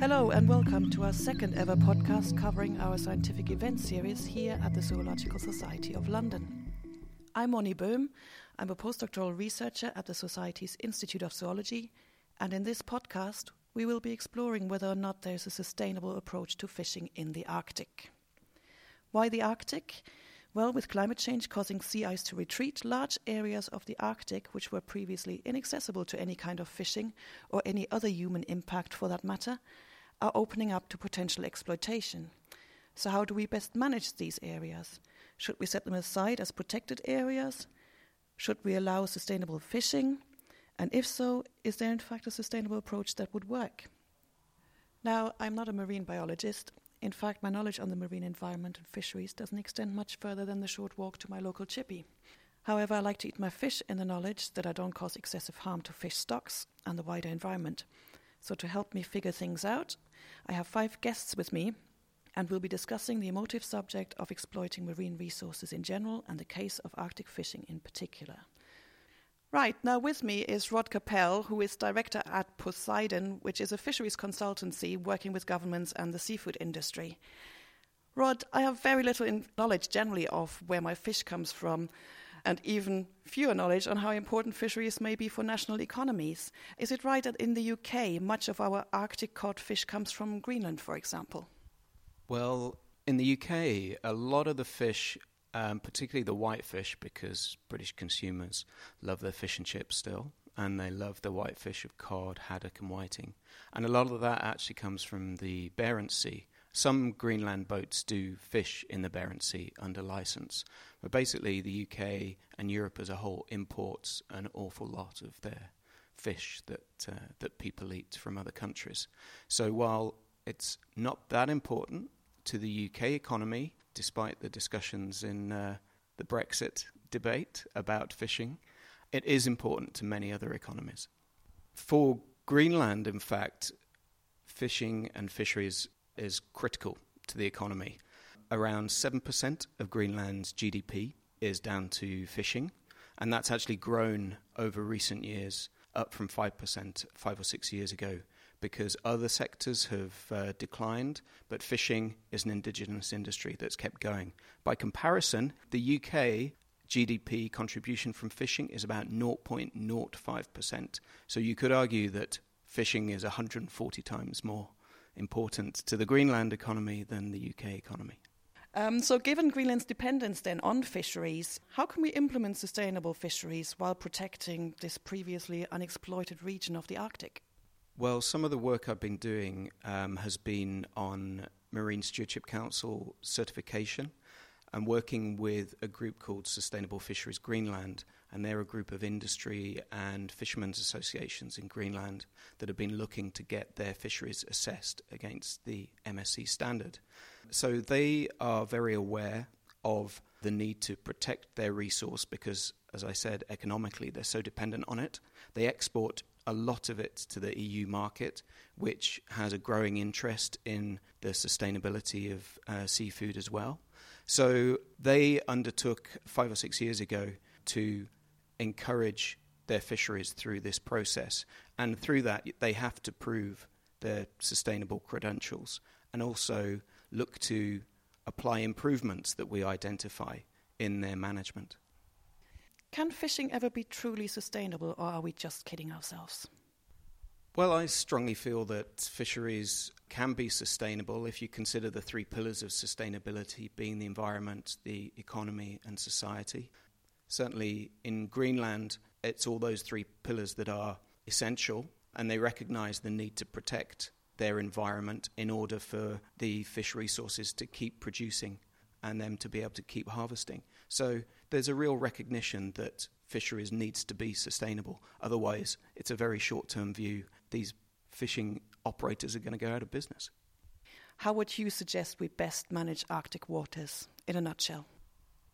Hello and welcome to our second ever podcast covering our scientific event series here at the Zoological Society of London. I'm Moni Böhm. I'm a postdoctoral researcher at the Society's Institute of Zoology, and in this podcast, we will be exploring whether or not there's a sustainable approach to fishing in the Arctic. Why the Arctic? Well, with climate change causing sea ice to retreat, large areas of the Arctic, which were previously inaccessible to any kind of fishing or any other human impact for that matter, are opening up to potential exploitation. So, how do we best manage these areas? Should we set them aside as protected areas? Should we allow sustainable fishing? And if so, is there in fact a sustainable approach that would work? Now, I'm not a marine biologist, in fact, my knowledge on the marine environment and fisheries doesn't extend much further than the short walk to my local chippy. However, I like to eat my fish in the knowledge that I don't cause excessive harm to fish stocks and the wider environment. So, to help me figure things out, I have five guests with me, and we'll be discussing the emotive subject of exploiting marine resources in general and the case of Arctic fishing in particular. Right, now with me is Rod Cappell, who is director at Poseidon, which is a fisheries consultancy working with governments and the seafood industry. Rod, I have very little knowledge generally of where my fish comes from, and even fewer knowledge on how important fisheries may be for national economies. Is it right that in the UK, much of our Arctic cod fish comes from Greenland, for example? Well, in the UK, a lot of the fish um, particularly the whitefish, because British consumers love their fish and chips still, and they love the whitefish of cod, haddock, and whiting. And a lot of that actually comes from the Barents Sea. Some Greenland boats do fish in the Barents Sea under license, but basically the UK and Europe as a whole imports an awful lot of their fish that uh, that people eat from other countries. So while it's not that important to the UK economy despite the discussions in uh, the Brexit debate about fishing, it is important to many other economies. For Greenland, in fact, fishing and fisheries is critical to the economy. Around 7% of Greenland's GDP is down to fishing, and that's actually grown over recent years, up from 5% five or six years ago because other sectors have uh, declined, but fishing is an indigenous industry that's kept going. By comparison, the UK GDP contribution from fishing is about 0.05%. So you could argue that fishing is 140 times more important to the Greenland economy than the UK economy. Um, so, given Greenland's dependence then on fisheries, how can we implement sustainable fisheries while protecting this previously unexploited region of the Arctic? Well, some of the work I've been doing um, has been on Marine Stewardship Council certification. I'm working with a group called Sustainable Fisheries Greenland, and they're a group of industry and fishermen's associations in Greenland that have been looking to get their fisheries assessed against the MSC standard. So they are very aware of the need to protect their resource because, as I said, economically they're so dependent on it. They export a lot of it to the EU market, which has a growing interest in the sustainability of uh, seafood as well. So they undertook five or six years ago to encourage their fisheries through this process. And through that, they have to prove their sustainable credentials and also look to apply improvements that we identify in their management. Can fishing ever be truly sustainable, or are we just kidding ourselves? Well, I strongly feel that fisheries can be sustainable if you consider the three pillars of sustainability being the environment, the economy, and society. Certainly in Greenland, it's all those three pillars that are essential, and they recognize the need to protect their environment in order for the fish resources to keep producing and them to be able to keep harvesting. So there's a real recognition that fisheries needs to be sustainable. Otherwise, it's a very short-term view. These fishing operators are going to go out of business. How would you suggest we best manage Arctic waters in a nutshell?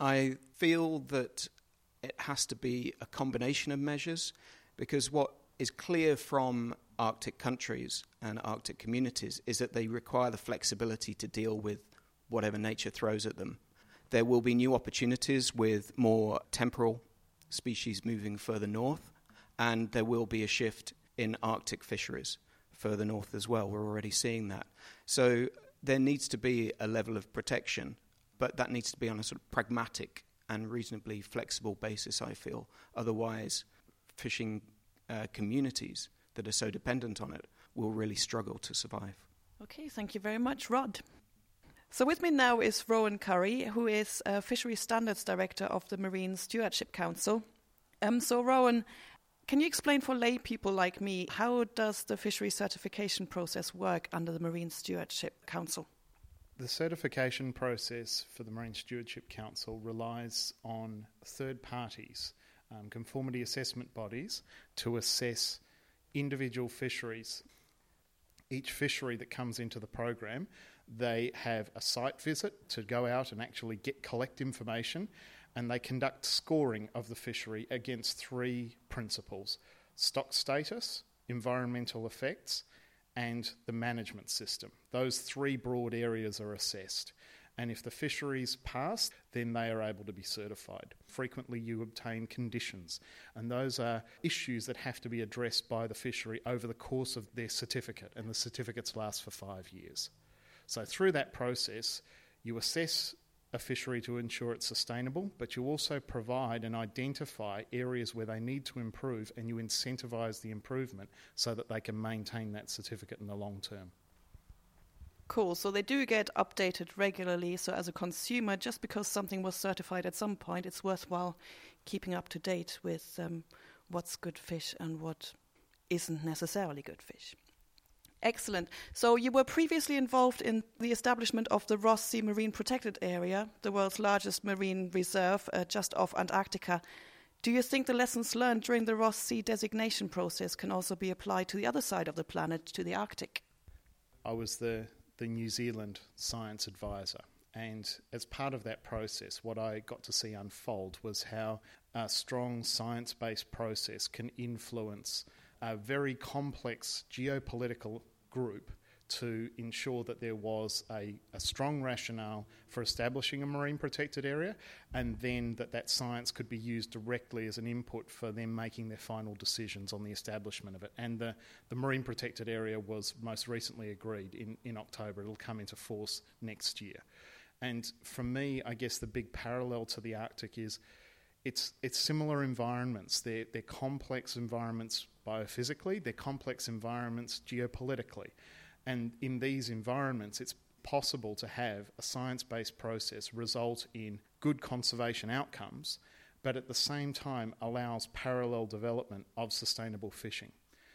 I feel that it has to be a combination of measures because what is clear from Arctic countries and Arctic communities is that they require the flexibility to deal with whatever nature throws at them. There will be new opportunities with more temporal species moving further north, and there will be a shift in Arctic fisheries further north as well. We're already seeing that. So there needs to be a level of protection, but that needs to be on a sort of pragmatic and reasonably flexible basis, I feel. Otherwise, fishing uh, communities that are so dependent on it will really struggle to survive. Okay, thank you very much, Rod. So, with me now is Rohan Currey, who is a Fishery Standards Director of the Marine Stewardship Council. Um, so, Rohan, can you explain for lay people like me how does the fishery certification process work under the Marine Stewardship Council? The certification process for the Marine Stewardship Council relies on third parties, um, conformity assessment bodies, to assess individual fisheries. Each fishery that comes into the program, they have a site visit to go out and actually get collect information and they conduct scoring of the fishery against three principles stock status, environmental effects, and the management system. Those three broad areas are assessed. And if the fisheries pass, then they are able to be certified. Frequently, you obtain conditions, and those are issues that have to be addressed by the fishery over the course of their certificate, and the certificates last for five years. So, through that process, you assess a fishery to ensure it's sustainable, but you also provide and identify areas where they need to improve and you incentivise the improvement so that they can maintain that certificate in the long term. Cool. So they do get updated regularly. So as a consumer, just because something was certified at some point, it's worthwhile keeping up to date with um, what's good fish and what isn't necessarily good fish. Excellent. So you were previously involved in the establishment of the Ross Sea Marine Protected Area, the world's largest marine reserve uh, just off Antarctica. Do you think the lessons learned during the Ross Sea designation process can also be applied to the other side of the planet, to the Arctic? I was the, the New Zealand science advisor. And as part of that process, what I got to see unfold was how a strong science based process can influence a very complex geopolitical group to ensure that there was a, a, strong rationale for establishing a marine protected area and then that that science could be used directly as an input for them making their final decisions on the establishment of it. And the, the marine protected area was most recently agreed in, in October. It'll come into force next year. And for me, I guess the big parallel to the Arctic is it's, it's similar environments. They're, they're complex environments biophysically, they're complex environments geopolitically. And in these environments, it's possible to have a science based process result in good conservation outcomes, but at the same time allows parallel development of sustainable fishing.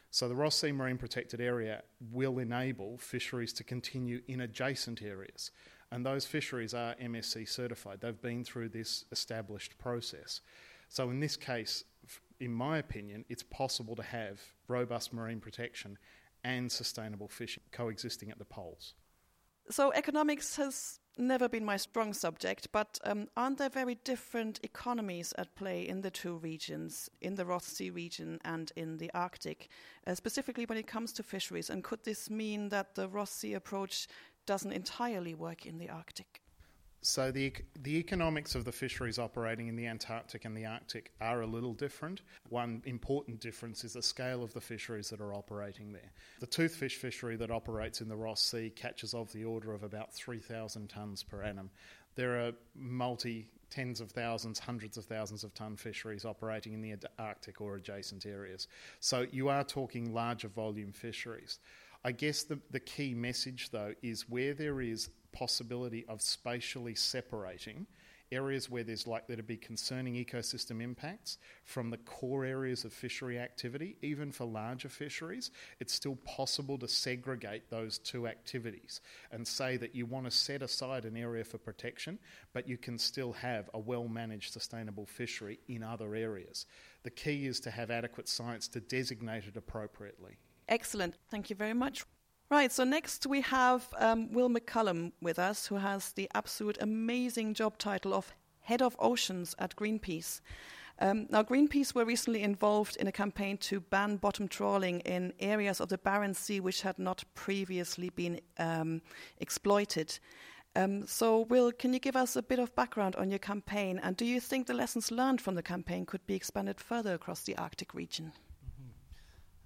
So the Ross Sea Marine Protected Area will enable fisheries to continue in adjacent areas. And those fisheries are MSC certified. They've been through this established process. So in this case, in my opinion, it's possible to have robust marine protection and sustainable fishing coexisting at the poles. So, economics has never been my strong subject, but um, aren't there very different economies at play in the two regions, in the Ross Sea region and in the Arctic, uh, specifically when it comes to fisheries? And could this mean that the Ross Sea approach doesn't entirely work in the Arctic? So the the economics of the fisheries operating in the Antarctic and the Arctic are a little different. One important difference is the scale of the fisheries that are operating there. The toothfish fishery that operates in the Ross Sea catches of the order of about 3,000 tonnes per annum. There are multi tens of thousands, hundreds of thousands of ton fisheries operating in the Arctic or adjacent areas. So you are talking larger volume fisheries. I guess the, the key message, though, is where there is possibility of spatially separating areas where there's likely to be concerning ecosystem impacts from the core areas of fishery activity, even for larger fisheries, it's still possible to segregate those two activities and say that you want to set aside an area for protection, but you can still have a well managed sustainable fishery in other areas. The key is to have adequate science to designate it appropriately. Excellent. Thank you very much. Right, so next we have um, Will McCallum with us, who has the absolute amazing job title of Head of Oceans at Greenpeace. Um, now, Greenpeace were recently involved in a campaign to ban bottom trawling in areas of the Barents Sea which had not previously been um, exploited. Um, so, Will, can you give us a bit of background on your campaign? And do you think the lessons learned from the campaign could be expanded further across the Arctic region?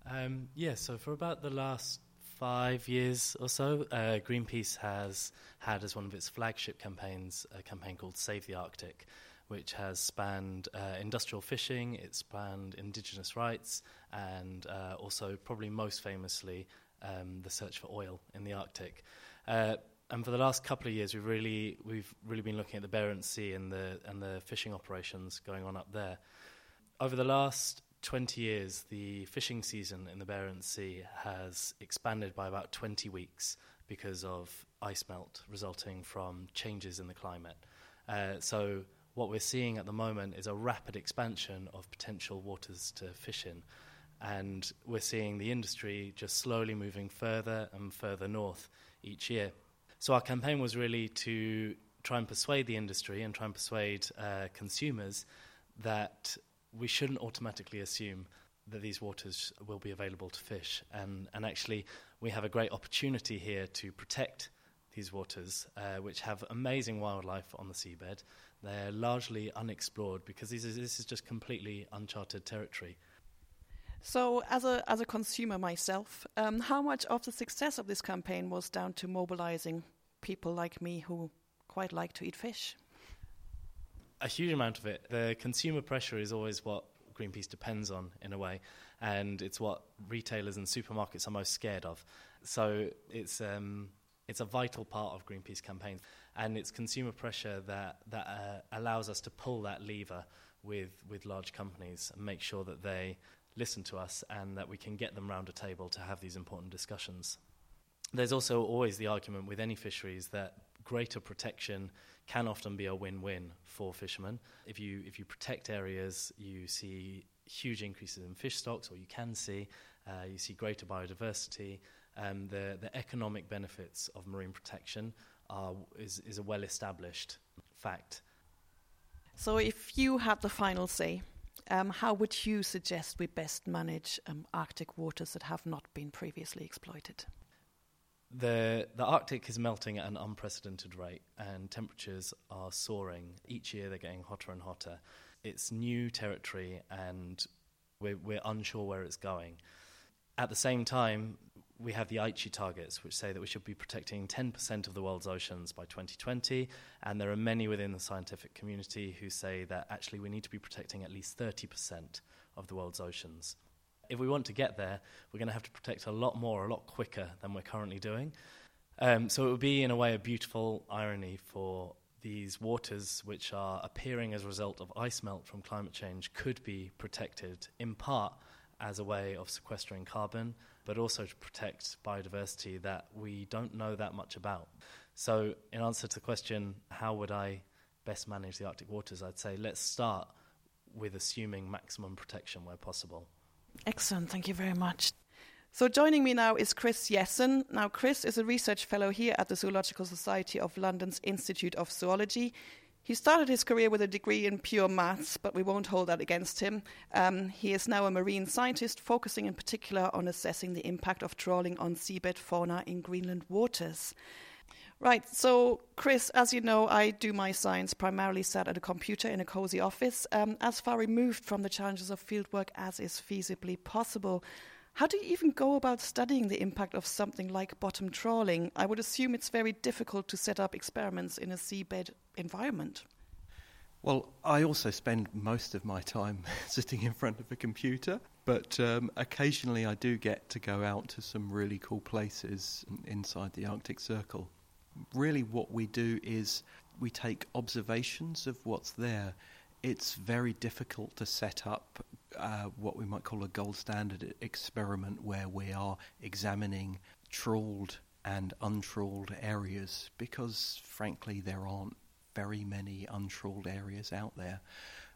Um, yeah, so for about the last five years or so, uh, Greenpeace has had as one of its flagship campaigns a campaign called Save the Arctic, which has spanned uh, industrial fishing, it's spanned indigenous rights, and uh, also, probably most famously, um, the search for oil in the Arctic. Uh, and for the last couple of years, we've really we've really been looking at the Barents Sea and the and the fishing operations going on up there. Over the last 20 years, the fishing season in the Barents Sea has expanded by about 20 weeks because of ice melt resulting from changes in the climate. Uh, so, what we're seeing at the moment is a rapid expansion of potential waters to fish in. And we're seeing the industry just slowly moving further and further north each year. So, our campaign was really to try and persuade the industry and try and persuade uh, consumers that we shouldn't automatically assume that these waters will be available to fish. And, and actually, we have a great opportunity here to protect these waters, uh, which have amazing wildlife on the seabed. They're largely unexplored because this is, this is just completely uncharted territory. So, as a as a consumer myself, um, how much of the success of this campaign was down to mobilizing people like me who quite like to eat fish? A huge amount of it. The consumer pressure is always what Greenpeace depends on in a way, and it's what retailers and supermarkets are most scared of. So it's um, it's a vital part of Greenpeace campaigns, and it's consumer pressure that that uh, allows us to pull that lever with with large companies and make sure that they listen to us and that we can get them round a table to have these important discussions. There's also always the argument with any fisheries that greater protection can often be a win-win for fishermen. If you if you protect areas, you see huge increases in fish stocks, or you can see uh, you see greater biodiversity. Um, the the economic benefits of marine protection are is is a well established fact. So, if you had the final say, um, how would you suggest we best manage um, Arctic waters that have not been previously exploited? The, the Arctic is melting at an unprecedented rate, and temperatures are soaring. Each year they're getting hotter and hotter. It's new territory, and we're, we're unsure where it's going. At the same time, we have the Aichi targets, which say that we should be protecting 10% of the world's oceans by 2020, and there are many within the scientific community who say that actually we need to be protecting at least 30% of the world's oceans if we want to get there, we're going to have to protect a lot more, a lot quicker than we're currently doing. Um, so it would be, in a way, a beautiful irony for these waters, which are appearing as a result of ice melt from climate change, could be protected in part as a way of sequestering carbon, but also to protect biodiversity that we don't know that much about. So, in answer to the question, how would I best manage the Arctic waters, I'd say let's start with assuming maximum protection where possible. Excellent. Thank you very much. So, joining me now is Chris Yesson. Now, Chris is a research fellow here at the Zoological Society of London's Institute of Zoology. He started his career with a degree in pure maths, but we won't hold that against him. Um, he is now a marine scientist, focusing in particular on assessing the impact of trawling on seabed fauna in Greenland waters. Right. So, Chris, as you know, I do my science primarily sat at a computer in a cozy office, um, as far removed from the challenges of fieldwork as is feasibly possible. How do you even go about studying the impact of something like bottom trawling? I would assume it's very difficult to set up experiments in a seabed environment. Well, I also spend most of my time sitting in front of a computer, but um, occasionally I do get to go out to some really cool places inside the Arctic Circle really what we do is we take observations of what's there. It's very difficult to set up uh, what we might call a gold standard experiment where we are examining trawled and untrawled areas because, frankly, there aren't very many untrawled areas out there.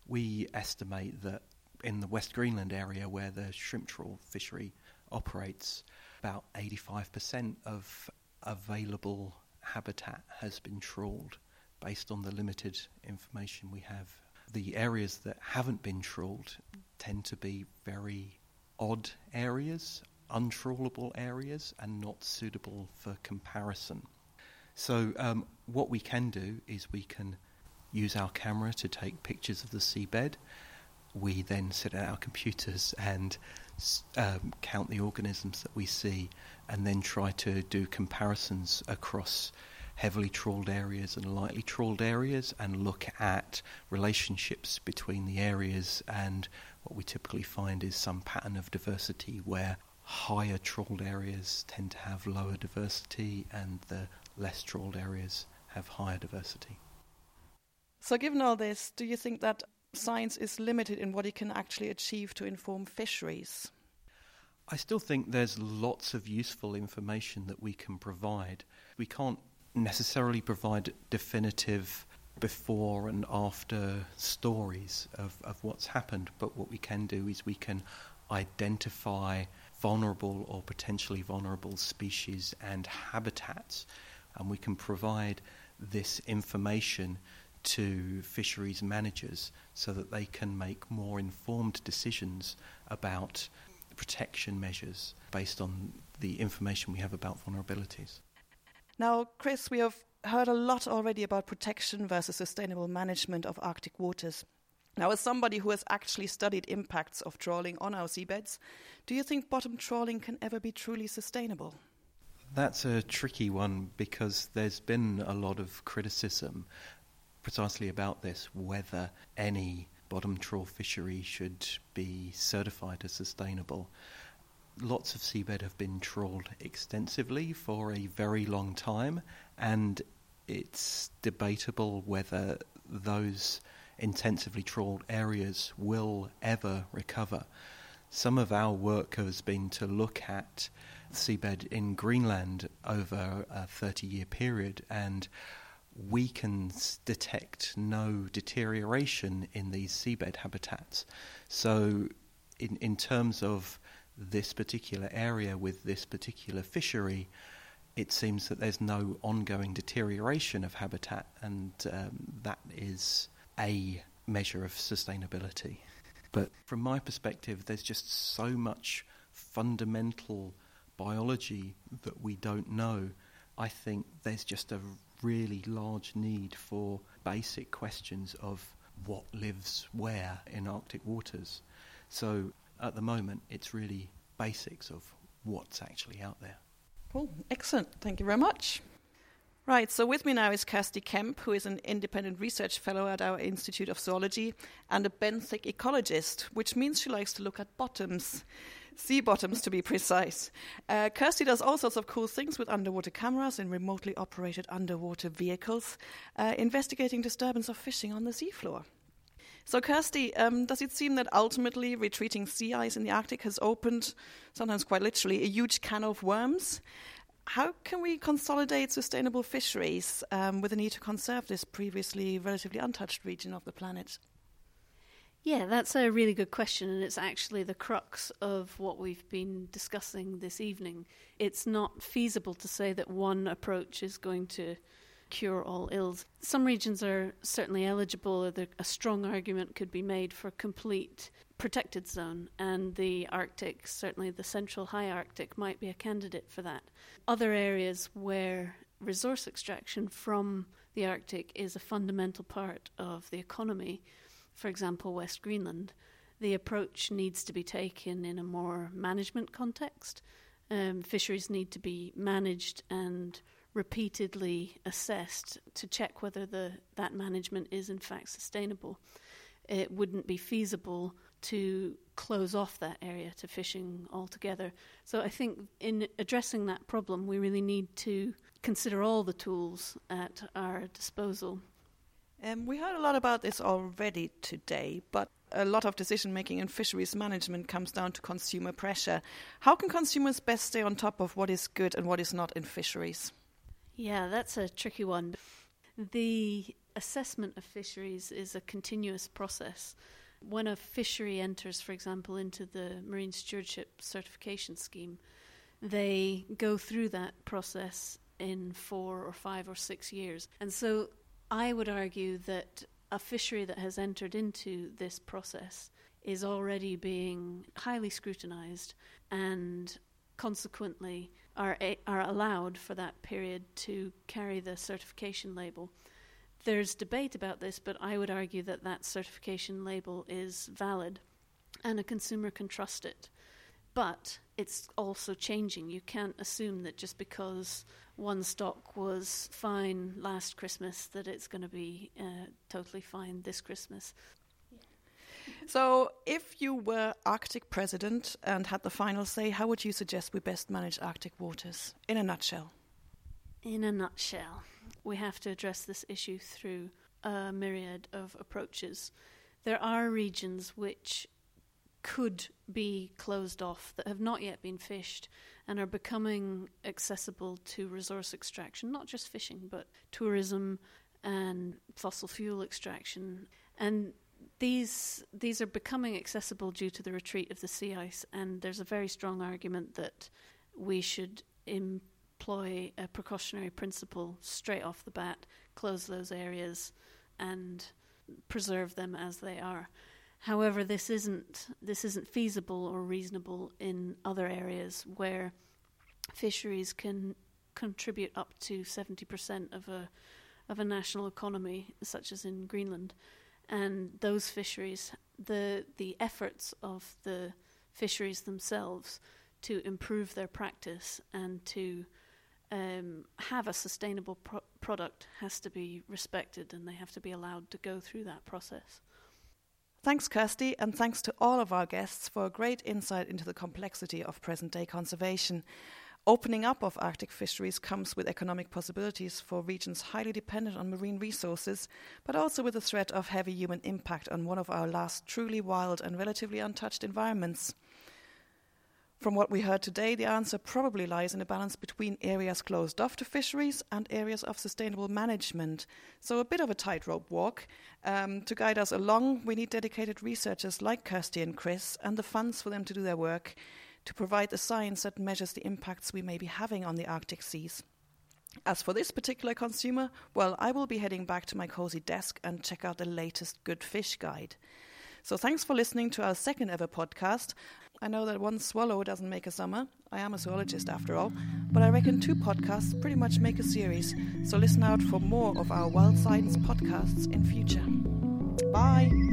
We estimate that in the West Greenland area where the shrimp trawl fishery operates, about 85% of available habitat has been trawled based on the limited information we have. The areas that haven't been trawled tend to be very odd areas, untrawlable areas, and not suitable for comparison. So, um, what we can do is we can use our camera to take pictures of the seabed. We then sit at our computers and um, count the organisms that we see and then try to do comparisons across heavily trawled areas and lightly trawled areas and look at relationships between the areas and what we typically find is some pattern of diversity where higher trawled areas tend to have lower diversity and the less trawled areas have higher diversity. So, given all this, do you think that science is limited in what it can actually achieve to inform fisheries? I still think there's lots of useful information that we can provide. We can't necessarily provide definitive before and after stories of, of what's happened, but what we can do is we can identify vulnerable or potentially vulnerable species and habitats, and we can provide this information to fisheries managers so that they can make more informed decisions about protection measures based on the information we have about vulnerabilities. Now, Chris, we have heard a lot already about protection versus sustainable management of Arctic waters. Now, as somebody who has actually studied impacts of trawling on our seabeds, do you think bottom trawling can ever be truly sustainable? That's a tricky one because there's been a lot of criticism precisely about this whether any bottom trawl fishery should be certified as sustainable. Lots of seabed have been trawled extensively for a very long time, and it's debatable whether those intensively trawled areas will ever recover. Some of our work has been to look at seabed in Greenland over a 30 year period and we can detect no deterioration in these seabed habitats. So, in, in terms of this particular area with this particular fishery, it seems that there's no ongoing deterioration of habitat, and um, that is a measure of sustainability. But from my perspective, there's just so much fundamental biology that we don't know. I think there's just a really large need for basic questions of what lives where in Arctic waters. So at the moment, it's really basics of what's actually out there. Cool, excellent. Thank you very much. Right, so with me now is Kirsty Kemp, who is an independent research fellow at our Institute of Zoology and a benthic ecologist, which means she likes to look at bottoms sea bottoms to be precise. Uh, Kirsty does all sorts of cool things with underwater cameras and remotely operated underwater vehicles, uh, investigating disturbance of fishing on the seafloor. So, Kirsty, um, does it seem that ultimately retreating sea ice in the Arctic has opened, sometimes quite literally, a huge can of worms? How can we consolidate sustainable fisheries um, with the need to conserve this previously relatively untouched region of the planet? Yeah, that's a really good question, and it's actually the crux of what we've been discussing this evening. It's not feasible to say that one approach is going to cure all ills. Some regions are certainly eligible, or a strong argument could be made for complete protected zone, and the Arctic, certainly the central high Arctic, might be a candidate for that. Other areas where resource extraction from the Arctic is a fundamental part of the economy for example, West Greenland, the approach needs to be taken in a more management context. Um, fisheries need to be managed and repeatedly assessed to check whether the, that management is in fact sustainable. It wouldn't be feasible to close off that area to fishing altogether. So I think in addressing that problem, we really need to consider all the tools at our disposal um, we heard a lot about this already today, but a lot of decision making in fisheries management comes down to consumer pressure. How can consumers best stay on top of what is good and what is not in fisheries? Yeah, that's a tricky one. The assessment of fisheries is a continuous process. When a fishery enters, for example, into the Marine Stewardship Certification Scheme, they go through that process in four or five or six years. And so I would argue that a fishery that has entered into this process is already being highly scrutinized and consequently are, are allowed for that period to carry the certification label. There's debate about this, but I would argue that that certification label is valid and a consumer can trust it. but it's also changing. You can't assume that just because one stock was fine last Christmas that it's going to be uh, totally fine this Christmas. So, if you were Arctic president and had the final say, how would you suggest we best manage Arctic waters in a nutshell? In a nutshell, we have to address this issue through a myriad of approaches. There are regions which could be closed off that have not yet been fished and are becoming accessible to resource extraction, not just fishing, but tourism and fossil fuel extraction. And these these are becoming accessible due to the retreat of the sea ice, and there's a very strong argument that we should employ a precautionary principle straight off the bat, close those areas, and preserve them as they are. However, this isn't this isn't feasible or reasonable in other areas where fisheries can contribute up to seventy percent of a of a national economy, such as in Greenland, and those fisheries, the the efforts of the fisheries themselves to improve their practice and to um, have a sustainable pro- product has to be respected, and they have to be allowed to go through that process. Thanks, Kirsty, and thanks to all of our guests for a great insight into the complexity of present day conservation. Opening up of Arctic fisheries comes with economic possibilities for regions highly dependent on marine resources, but also with the threat of heavy human impact on one of our last truly wild and relatively untouched environments. From what we heard today, the answer probably lies in a balance between areas closed off to fisheries and areas of sustainable management. So, a bit of a tightrope walk. Um, to guide us along, we need dedicated researchers like Kirsty and Chris and the funds for them to do their work to provide the science that measures the impacts we may be having on the Arctic seas. As for this particular consumer, well, I will be heading back to my cozy desk and check out the latest Good Fish Guide. So, thanks for listening to our second ever podcast. I know that one swallow doesn't make a summer. I am a zoologist after all. But I reckon two podcasts pretty much make a series. So listen out for more of our Wild Science podcasts in future. Bye.